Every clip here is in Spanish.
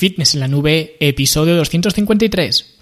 Fitness en la Nube, episodio 253.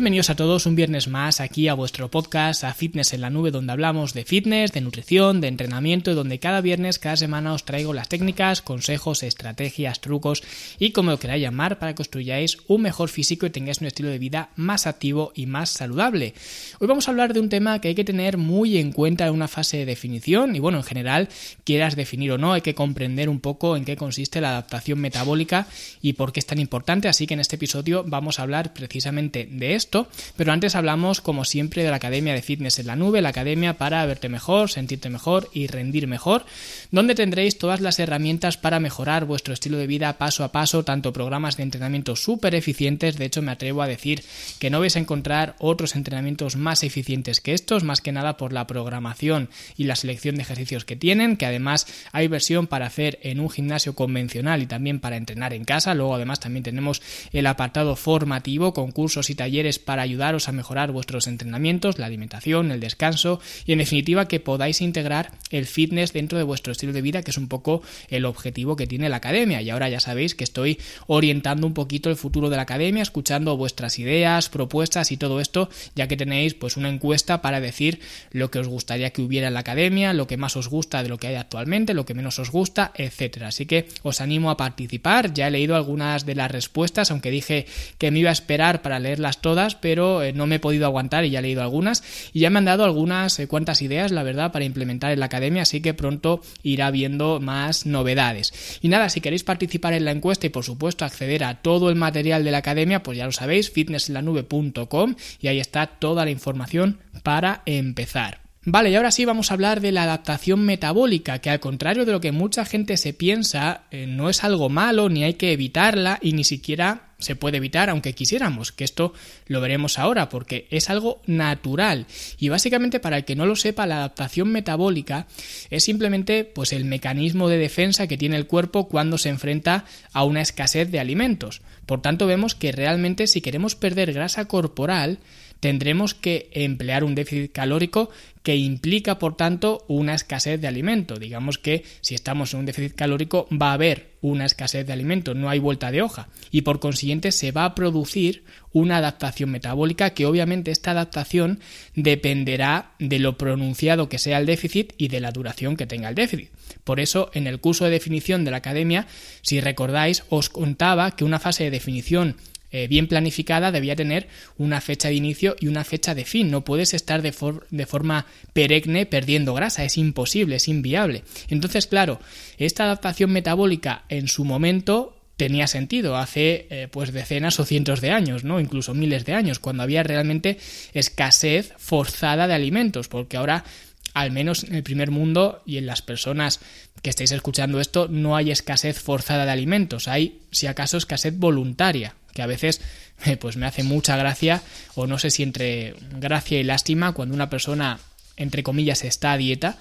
Bienvenidos a todos un viernes más aquí a vuestro podcast, a Fitness en la Nube, donde hablamos de fitness, de nutrición, de entrenamiento y donde cada viernes, cada semana os traigo las técnicas, consejos, estrategias, trucos y como lo queráis llamar para que construyáis un mejor físico y tengáis un estilo de vida más activo y más saludable. Hoy vamos a hablar de un tema que hay que tener muy en cuenta en una fase de definición y bueno, en general, quieras definir o no, hay que comprender un poco en qué consiste la adaptación metabólica y por qué es tan importante, así que en este episodio vamos a hablar precisamente de esto, pero antes hablamos como siempre de la Academia de Fitness en la Nube, la Academia para verte mejor, sentirte mejor y rendir mejor, donde tendréis todas las herramientas para mejorar vuestro estilo de vida paso a paso, tanto programas de entrenamiento súper eficientes, de hecho me atrevo a decir que no vais a encontrar otros entrenamientos más eficientes que estos, más que nada por la programación y la selección de ejercicios que tienen, que además hay versión para hacer en un gimnasio convencional y también para entrenar en casa, luego además también tenemos el apartado formativo con cursos y talleres para ayudaros a mejorar vuestros entrenamientos, la alimentación, el descanso y en definitiva que podáis integrar el fitness dentro de vuestro estilo de vida, que es un poco el objetivo que tiene la academia. Y ahora ya sabéis que estoy orientando un poquito el futuro de la academia, escuchando vuestras ideas, propuestas y todo esto, ya que tenéis pues una encuesta para decir lo que os gustaría que hubiera en la academia, lo que más os gusta de lo que hay actualmente, lo que menos os gusta, etcétera. Así que os animo a participar. Ya he leído algunas de las respuestas, aunque dije que me iba a esperar para leerlas todas pero eh, no me he podido aguantar y ya he leído algunas y ya me han dado algunas eh, cuantas ideas, la verdad, para implementar en la academia, así que pronto irá viendo más novedades. Y nada, si queréis participar en la encuesta y por supuesto acceder a todo el material de la academia, pues ya lo sabéis, fitnessenlanube.com y ahí está toda la información para empezar. Vale, y ahora sí vamos a hablar de la adaptación metabólica, que al contrario de lo que mucha gente se piensa, eh, no es algo malo, ni hay que evitarla, y ni siquiera se puede evitar aunque quisiéramos, que esto lo veremos ahora, porque es algo natural. Y básicamente, para el que no lo sepa, la adaptación metabólica es simplemente pues el mecanismo de defensa que tiene el cuerpo cuando se enfrenta a una escasez de alimentos. Por tanto, vemos que realmente si queremos perder grasa corporal, tendremos que emplear un déficit calórico que implica, por tanto, una escasez de alimento. Digamos que si estamos en un déficit calórico va a haber una escasez de alimento, no hay vuelta de hoja y por consiguiente se va a producir una adaptación metabólica que obviamente esta adaptación dependerá de lo pronunciado que sea el déficit y de la duración que tenga el déficit. Por eso en el curso de definición de la academia, si recordáis, os contaba que una fase de definición eh, bien planificada debía tener una fecha de inicio y una fecha de fin. No puedes estar de, de forma perenne perdiendo grasa, es imposible, es inviable. Entonces, claro, esta adaptación metabólica en su momento tenía sentido hace eh, pues decenas o cientos de años, ¿no? Incluso miles de años, cuando había realmente escasez forzada de alimentos, porque ahora al menos en el primer mundo y en las personas que estáis escuchando esto, no hay escasez forzada de alimentos, hay si acaso escasez voluntaria, que a veces eh, pues me hace mucha gracia o no sé si entre gracia y lástima cuando una persona entre comillas está a dieta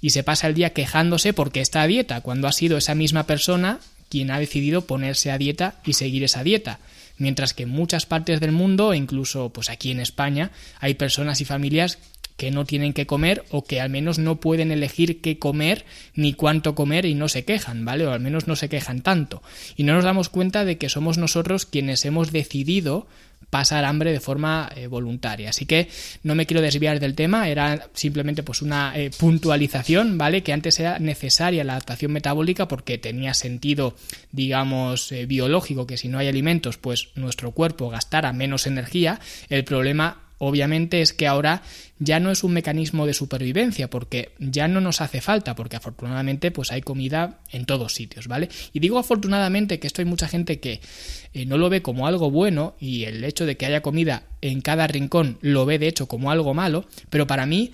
y se pasa el día quejándose porque está a dieta, cuando ha sido esa misma persona quien ha decidido ponerse a dieta y seguir esa dieta. Mientras que en muchas partes del mundo, incluso pues aquí en España, hay personas y familias que no tienen que comer o que al menos no pueden elegir qué comer ni cuánto comer y no se quejan, ¿vale? O al menos no se quejan tanto. Y no nos damos cuenta de que somos nosotros quienes hemos decidido pasar hambre de forma eh, voluntaria. Así que no me quiero desviar del tema, era simplemente pues una eh, puntualización, ¿vale? Que antes era necesaria la adaptación metabólica porque tenía sentido, digamos, eh, biológico que si no hay alimentos, pues nuestro cuerpo gastara menos energía. El problema obviamente es que ahora ya no es un mecanismo de supervivencia porque ya no nos hace falta porque afortunadamente pues hay comida en todos sitios, ¿vale? Y digo afortunadamente que esto hay mucha gente que eh, no lo ve como algo bueno y el hecho de que haya comida en cada rincón lo ve de hecho como algo malo, pero para mí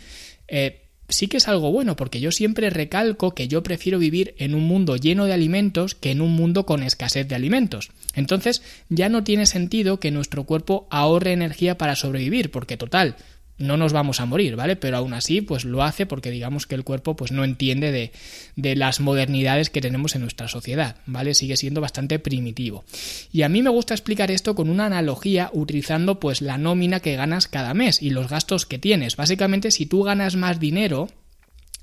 eh, sí que es algo bueno, porque yo siempre recalco que yo prefiero vivir en un mundo lleno de alimentos que en un mundo con escasez de alimentos. Entonces ya no tiene sentido que nuestro cuerpo ahorre energía para sobrevivir, porque total, no nos vamos a morir, ¿vale? Pero aún así, pues lo hace porque digamos que el cuerpo pues no entiende de, de, las modernidades que tenemos en nuestra sociedad, ¿vale? Sigue siendo bastante primitivo. Y a mí me gusta explicar esto con una analogía utilizando pues la nómina que ganas cada mes y los gastos que tienes. Básicamente, si tú ganas más dinero,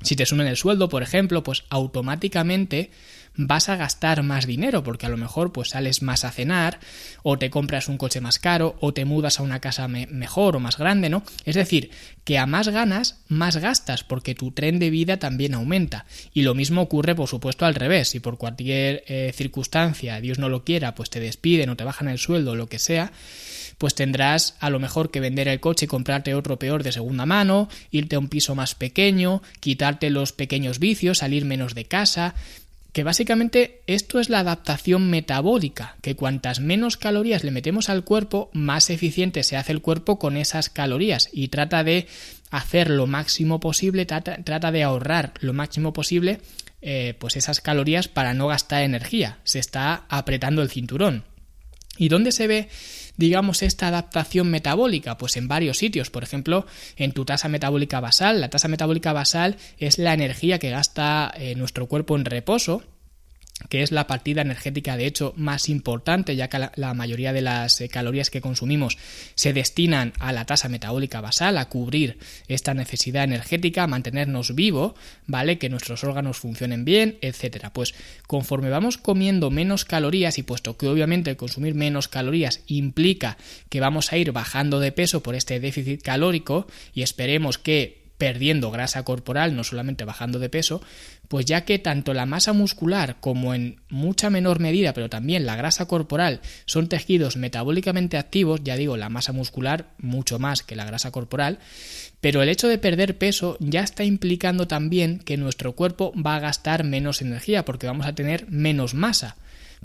si te suben el sueldo, por ejemplo, pues automáticamente vas a gastar más dinero porque a lo mejor pues sales más a cenar o te compras un coche más caro o te mudas a una casa mejor o más grande, ¿no? Es decir, que a más ganas, más gastas porque tu tren de vida también aumenta. Y lo mismo ocurre, por supuesto, al revés. Si por cualquier eh, circunstancia, Dios no lo quiera, pues te despiden o te bajan el sueldo o lo que sea, pues tendrás a lo mejor que vender el coche y comprarte otro peor de segunda mano, irte a un piso más pequeño, quitarte los pequeños vicios, salir menos de casa, que básicamente esto es la adaptación metabólica, que cuantas menos calorías le metemos al cuerpo, más eficiente se hace el cuerpo con esas calorías y trata de hacer lo máximo posible, trata, de ahorrar lo máximo posible eh, pues esas calorías para no gastar energía, se está apretando el cinturón. ¿Y dónde se ve digamos, esta adaptación metabólica? Pues en varios sitios, por ejemplo, en tu tasa metabólica basal. La tasa metabólica basal es la energía que gasta eh, nuestro cuerpo en reposo que es la partida energética de hecho más importante, ya que la, mayoría de las eh, calorías que consumimos se destinan a la tasa metabólica basal, a cubrir esta necesidad energética, a mantenernos vivo, ¿vale? Que nuestros órganos funcionen bien, etcétera. Pues conforme vamos comiendo menos calorías, y puesto que obviamente consumir menos calorías implica que vamos a ir bajando de peso por este déficit calórico, y esperemos que perdiendo grasa corporal, no solamente bajando de peso, pues ya que tanto la masa muscular como en mucha menor medida, pero también la grasa corporal son tejidos metabólicamente activos, ya digo, la masa muscular mucho más que la grasa corporal, pero el hecho de perder peso ya está implicando también que nuestro cuerpo va a gastar menos energía porque vamos a tener menos masa.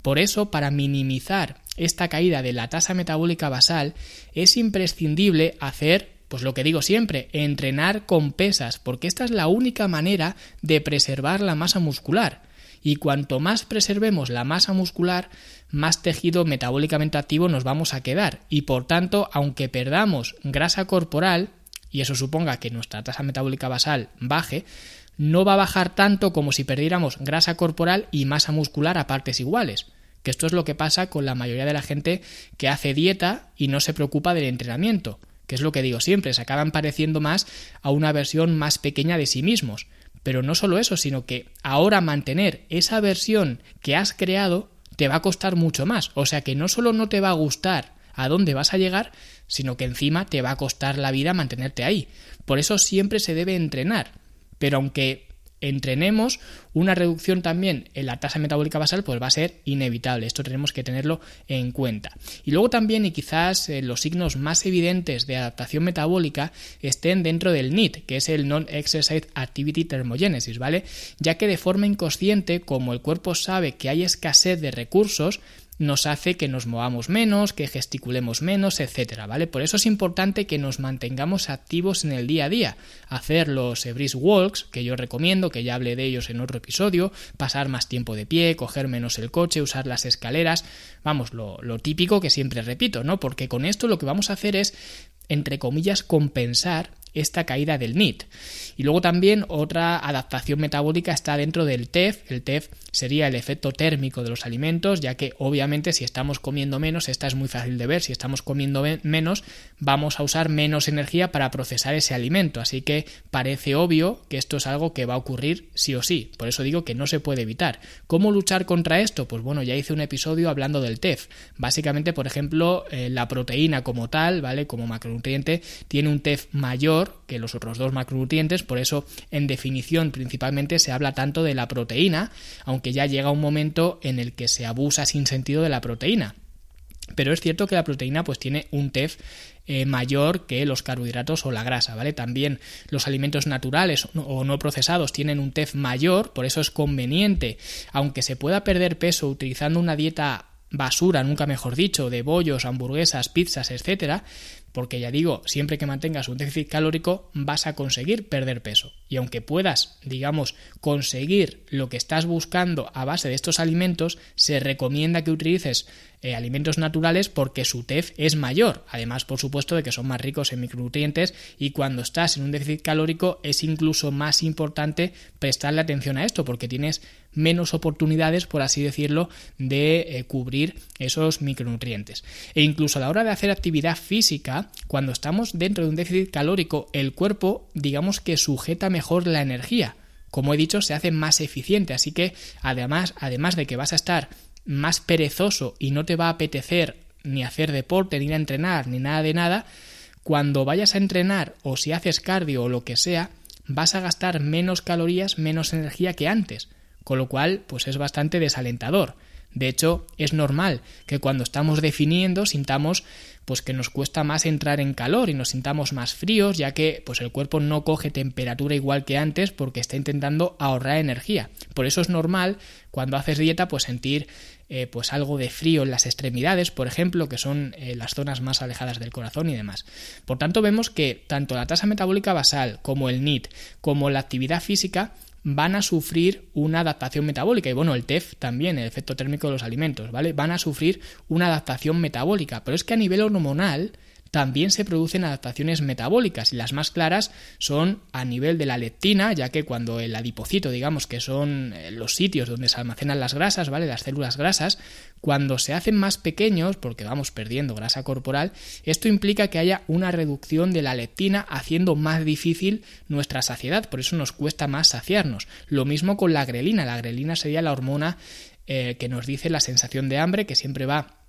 Por eso, para minimizar esta caída de la tasa metabólica basal, es imprescindible hacer pues lo que digo siempre, entrenar con pesas, porque esta es la única manera de preservar la masa muscular. Y cuanto más preservemos la masa muscular, más tejido metabólicamente activo nos vamos a quedar. Y por tanto, aunque perdamos grasa corporal, y eso suponga que nuestra tasa metabólica basal baje, no va a bajar tanto como si perdiéramos grasa corporal y masa muscular a partes iguales. Que esto es lo que pasa con la mayoría de la gente que hace dieta y no se preocupa del entrenamiento es lo que digo siempre, se acaban pareciendo más a una versión más pequeña de sí mismos. Pero no solo eso, sino que ahora mantener esa versión que has creado te va a costar mucho más. O sea que no solo no te va a gustar a dónde vas a llegar, sino que encima te va a costar la vida mantenerte ahí. Por eso siempre se debe entrenar. Pero aunque entrenemos, una reducción también en la tasa metabólica basal pues va a ser inevitable. Esto tenemos que tenerlo en cuenta. Y luego también, y quizás eh, los signos más evidentes de adaptación metabólica estén dentro del NEAT, que es el Non-Exercise Activity Thermogenesis, ¿vale? Ya que de forma inconsciente, como el cuerpo sabe que hay escasez de recursos, nos hace que nos movamos menos, que gesticulemos menos, etcétera, ¿vale? Por eso es importante que nos mantengamos activos en el día a día, hacer los brisk walks, que yo recomiendo, que ya hablé de ellos en otro episodio, pasar más tiempo de pie, coger menos el coche, usar las escaleras, vamos, lo, lo típico que siempre repito, ¿no? Porque con esto lo que vamos a hacer es entre comillas, compensar esta caída del NIT. Y luego también otra adaptación metabólica está dentro del TEF. El TEF sería el efecto térmico de los alimentos, ya que obviamente si estamos comiendo menos, esta es muy fácil de ver, si estamos comiendo menos, vamos a usar menos energía para procesar ese alimento. Así que parece obvio que esto es algo que va a ocurrir sí o sí. Por eso digo que no se puede evitar. ¿Cómo luchar contra esto? Pues bueno, ya hice un episodio hablando del TEF. Básicamente, por ejemplo, eh, la proteína como tal, ¿vale? Como macronutriente, tiene un TEF que los otros dos macronutrientes, por eso en definición principalmente se habla tanto de la proteína, aunque ya llega un momento en el que se abusa sin sentido de la proteína. Pero es cierto que la proteína pues tiene un TEF eh, mayor que los carbohidratos o la grasa, ¿vale? También los alimentos naturales o no procesados tienen un TEF mayor, por eso es conveniente, aunque se pueda perder peso utilizando una dieta basura, nunca mejor dicho, de bollos, hamburguesas, pizzas, etcétera, porque ya digo, siempre que mantengas un déficit calórico vas a conseguir perder peso. Y aunque puedas, digamos, conseguir lo que estás buscando a base de estos alimentos, se recomienda que utilices eh, alimentos naturales porque su TEF es mayor. Además, por supuesto, de que son más ricos en micronutrientes y cuando estás en un déficit calórico es incluso más importante prestarle atención a esto porque tienes menos oportunidades, por así decirlo, de eh, cubrir esos micronutrientes. E incluso a la hora de hacer actividad física, cuando estamos dentro de un déficit calórico, el cuerpo, digamos que sujeta mejor la energía. Como he dicho, se hace más eficiente, así que además, además de que vas a estar más perezoso y no te va a apetecer ni hacer deporte, ni ir a entrenar, ni nada de nada, cuando vayas a entrenar o si haces cardio o lo que sea, vas a gastar menos calorías, menos energía que antes, con lo cual pues es bastante desalentador. De hecho, es normal que cuando estamos definiendo sintamos pues que nos cuesta más entrar en calor y nos sintamos más fríos, ya que pues el cuerpo no coge temperatura igual que antes porque está intentando ahorrar energía. Por eso es normal cuando haces dieta pues sentir eh, pues algo de frío en las extremidades, por ejemplo, que son eh, las zonas más alejadas del corazón y demás. Por tanto, vemos que tanto la tasa metabólica basal como el NIT como la actividad física van a sufrir una adaptación metabólica. Y bueno, el TEF también, el efecto térmico de los alimentos, ¿vale? Van a sufrir una adaptación metabólica. Pero es que a nivel hormonal también se producen adaptaciones metabólicas y las más claras son a nivel de la leptina, ya que cuando el adipocito, digamos que son eh, los sitios donde se almacenan las grasas, ¿vale? Las células grasas, cuando se hacen más pequeños, porque vamos perdiendo grasa corporal, esto implica que haya una reducción de la leptina haciendo más difícil nuestra saciedad, por eso nos cuesta más saciarnos. Lo mismo con la grelina, la grelina sería la hormona eh, que nos dice la sensación de hambre, que siempre va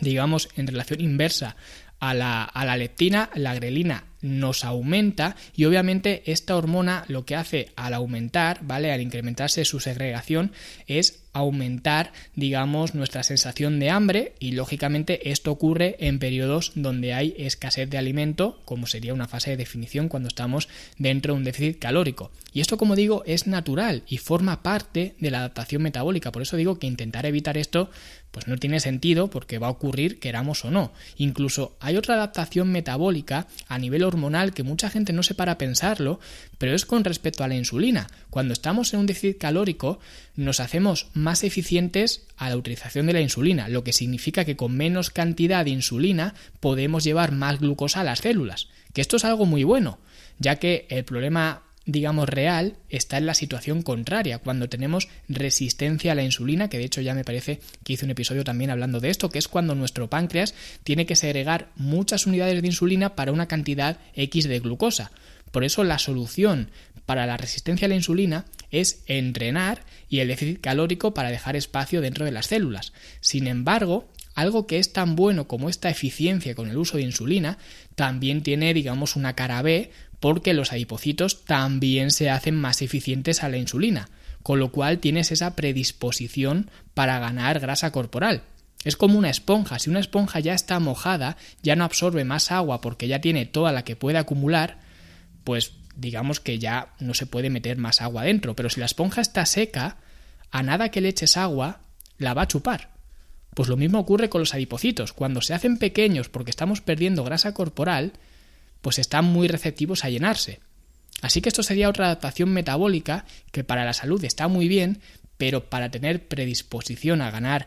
digamos, en relación inversa a la, a la leptina, la grelina nos aumenta y obviamente esta hormona lo que hace al aumentar, ¿vale? Al incrementarse su segregación es aumentar, digamos, nuestra sensación de hambre y lógicamente esto ocurre en periodos donde hay escasez de alimento, como sería una fase de definición cuando estamos dentro de un déficit calórico. Y esto, como digo, es natural y forma parte de la adaptación metabólica. Por eso digo que intentar evitar esto pues no tiene sentido porque va a ocurrir queramos o no. Incluso hay otra adaptación metabólica a nivel hormonal que mucha gente no se para pensarlo, pero es con respecto a la insulina. Cuando estamos en un déficit calórico, nos hacemos más eficientes a la utilización de la insulina, lo que significa que con menos cantidad de insulina podemos llevar más glucosa a las células. Que esto es algo muy bueno, ya que el problema digamos, real está en la situación contraria, cuando tenemos resistencia a la insulina, que de hecho ya me parece que hice un episodio también hablando de esto, que es cuando nuestro páncreas tiene que segregar muchas unidades de insulina para una cantidad X de glucosa. Por eso la solución para la resistencia a la insulina es entrenar y el déficit calórico para dejar espacio dentro de las células. Sin embargo, algo que es tan bueno como esta eficiencia con el uso de insulina, también tiene, digamos, una cara B porque los adipocitos también se hacen más eficientes a la insulina, con lo cual tienes esa predisposición para ganar grasa corporal. Es como una esponja, si una esponja ya está mojada, ya no absorbe más agua porque ya tiene toda la que puede acumular, pues digamos que ya no se puede meter más agua dentro, pero si la esponja está seca, a nada que le eches agua, la va a chupar. Pues lo mismo ocurre con los adipocitos, cuando se hacen pequeños porque estamos perdiendo grasa corporal, pues están muy receptivos a llenarse. Así que esto sería otra adaptación metabólica que para la salud está muy bien, pero para tener predisposición a ganar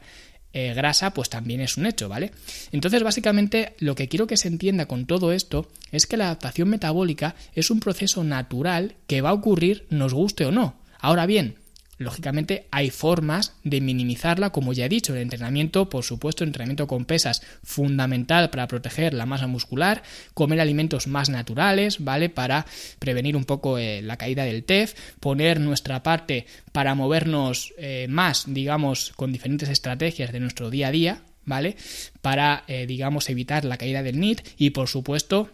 eh, grasa, pues también es un hecho, ¿vale? Entonces, básicamente, lo que quiero que se entienda con todo esto es que la adaptación metabólica es un proceso natural que va a ocurrir, nos guste o no. Ahora bien, Lógicamente hay formas de minimizarla, como ya he dicho, el entrenamiento, por supuesto, entrenamiento con pesas, fundamental para proteger la masa muscular, comer alimentos más naturales, ¿vale? Para prevenir un poco eh, la caída del TEF, poner nuestra parte para movernos eh, más, digamos, con diferentes estrategias de nuestro día a día, ¿vale? Para, eh, digamos, evitar la caída del NIT y, por supuesto,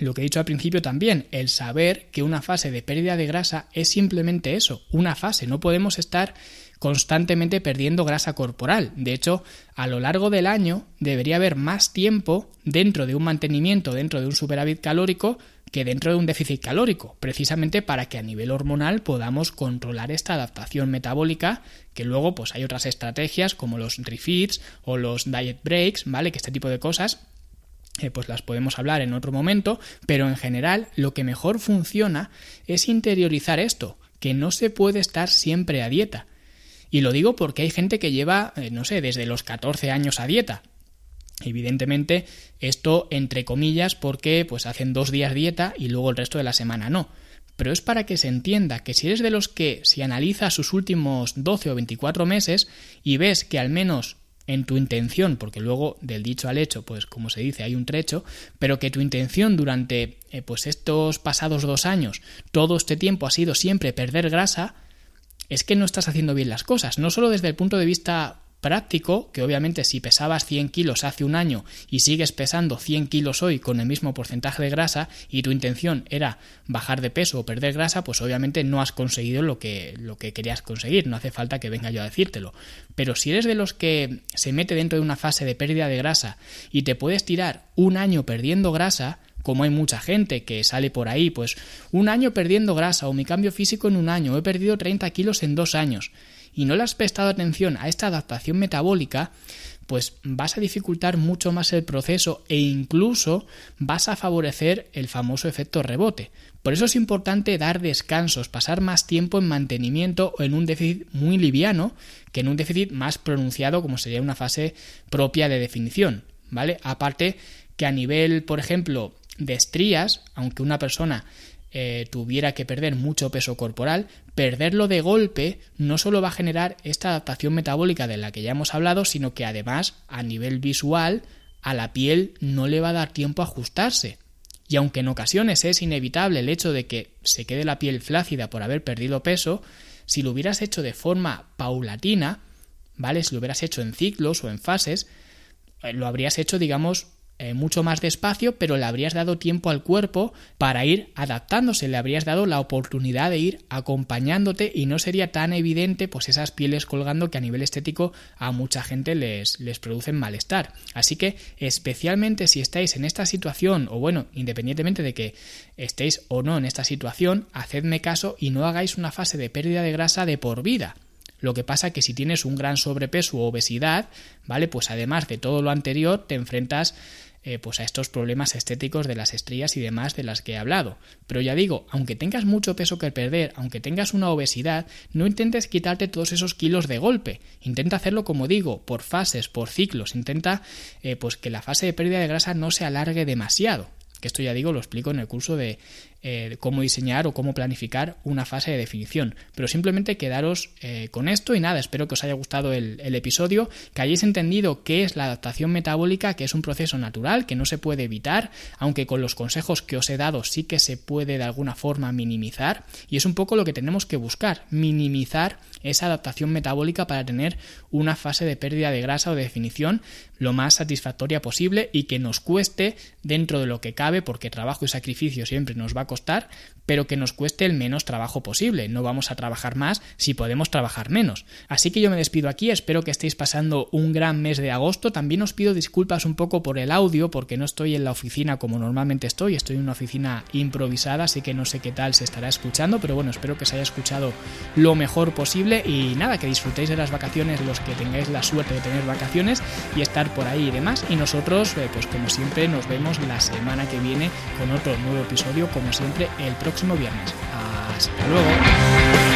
lo que he dicho al principio también, el saber que una fase de pérdida de grasa es simplemente eso, una fase, no podemos estar constantemente perdiendo grasa corporal. De hecho, a lo largo del año debería haber más tiempo dentro de un mantenimiento, dentro de un superávit calórico, que dentro de un déficit calórico, precisamente para que a nivel hormonal podamos controlar esta adaptación metabólica, que luego pues hay otras estrategias como los refeeds o los diet breaks, ¿vale? Que este tipo de cosas eh, pues las podemos hablar en otro momento, pero en general lo que mejor funciona es interiorizar esto, que no se puede estar siempre a dieta. Y lo digo porque hay gente que lleva, eh, no sé, desde los 14 años a dieta. Evidentemente, esto entre comillas porque pues hacen dos días dieta y luego el resto de la semana no. Pero es para que se entienda que si eres de los que si analiza sus últimos 12 o 24 meses y ves que al menos en tu intención, porque luego del dicho al hecho, pues como se dice, hay un trecho, pero que tu intención durante eh, pues estos pasados dos años, todo este tiempo ha sido siempre perder grasa, es que no estás haciendo bien las cosas, no solo desde el punto de vista práctico, que obviamente si pesabas 100 kilos hace un año y sigues pesando 100 kilos hoy con el mismo porcentaje de grasa y tu intención era bajar de peso o perder grasa, pues obviamente no has conseguido lo que, lo que querías conseguir, no hace falta que venga yo a decírtelo. Pero si eres de los que se mete dentro de una fase de pérdida de grasa y te puedes tirar un año perdiendo grasa, como hay mucha gente que sale por ahí, pues un año perdiendo grasa o mi cambio físico en un año, he perdido 30 kilos en dos años y no le has prestado atención a esta adaptación metabólica, pues vas a dificultar mucho más el proceso e incluso vas a favorecer el famoso efecto rebote. Por eso es importante dar descansos, pasar más tiempo en mantenimiento o en un déficit muy liviano que en un déficit más pronunciado como sería una fase propia de definición, ¿vale? Aparte que a nivel, por ejemplo, de estrías, aunque una persona eh, tuviera que perder mucho peso corporal, perderlo de golpe no solo va a generar esta adaptación metabólica de la que ya hemos hablado, sino que además a nivel visual a la piel no le va a dar tiempo a ajustarse. Y aunque en ocasiones es inevitable el hecho de que se quede la piel flácida por haber perdido peso, si lo hubieras hecho de forma paulatina, ¿vale? Si lo hubieras hecho en ciclos o en fases, eh, lo habrías hecho, digamos, eh, mucho más despacio, pero le habrías dado tiempo al cuerpo para ir adaptándose, le habrías dado la oportunidad de ir acompañándote y no sería tan evidente pues esas pieles colgando que a nivel estético a mucha gente les, les producen malestar. Así que especialmente si estáis en esta situación, o bueno, independientemente de que estéis o no en esta situación, hacedme caso y no hagáis una fase de pérdida de grasa de por vida. Lo que pasa que si tienes un gran sobrepeso o obesidad, ¿vale? Pues además de todo lo anterior, te enfrentas eh, pues a estos problemas estéticos de las estrías y demás de las que he hablado. Pero ya digo, aunque tengas mucho peso que perder, aunque tengas una obesidad, no intentes quitarte todos esos kilos de golpe. Intenta hacerlo, como digo, por fases, por ciclos. Intenta eh, pues que la fase de pérdida de grasa no se alargue demasiado que esto ya digo lo explico en el curso de eh, cómo diseñar o cómo planificar una fase de definición. Pero simplemente quedaros eh, con esto y nada, espero que os haya gustado el, el, episodio, que hayáis entendido qué es la adaptación metabólica, que es un proceso natural, que no se puede evitar, aunque con los consejos que os he dado sí que se puede de alguna forma minimizar, y es un poco lo que tenemos que buscar, minimizar esa adaptación metabólica para tener una fase de pérdida de grasa o de definición lo más satisfactoria posible y que nos cueste dentro de lo que cabe, porque trabajo y sacrificio siempre nos va a costar, costar pero que nos cueste el menos trabajo posible. No vamos a trabajar más si podemos trabajar menos. Así que yo me despido aquí, espero que estéis pasando un gran mes de agosto. También os pido disculpas un poco por el audio, porque no estoy en la oficina como normalmente estoy, estoy en una oficina improvisada, así que no sé qué tal se estará escuchando, pero bueno, espero que se haya escuchado lo mejor posible y nada, que disfrutéis de las vacaciones los que tengáis la suerte de tener vacaciones y estar por ahí y demás. Y nosotros, eh, pues como siempre, nos vemos la semana que viene con otro nuevo episodio, como siempre, el próximo viernes. Hasta luego.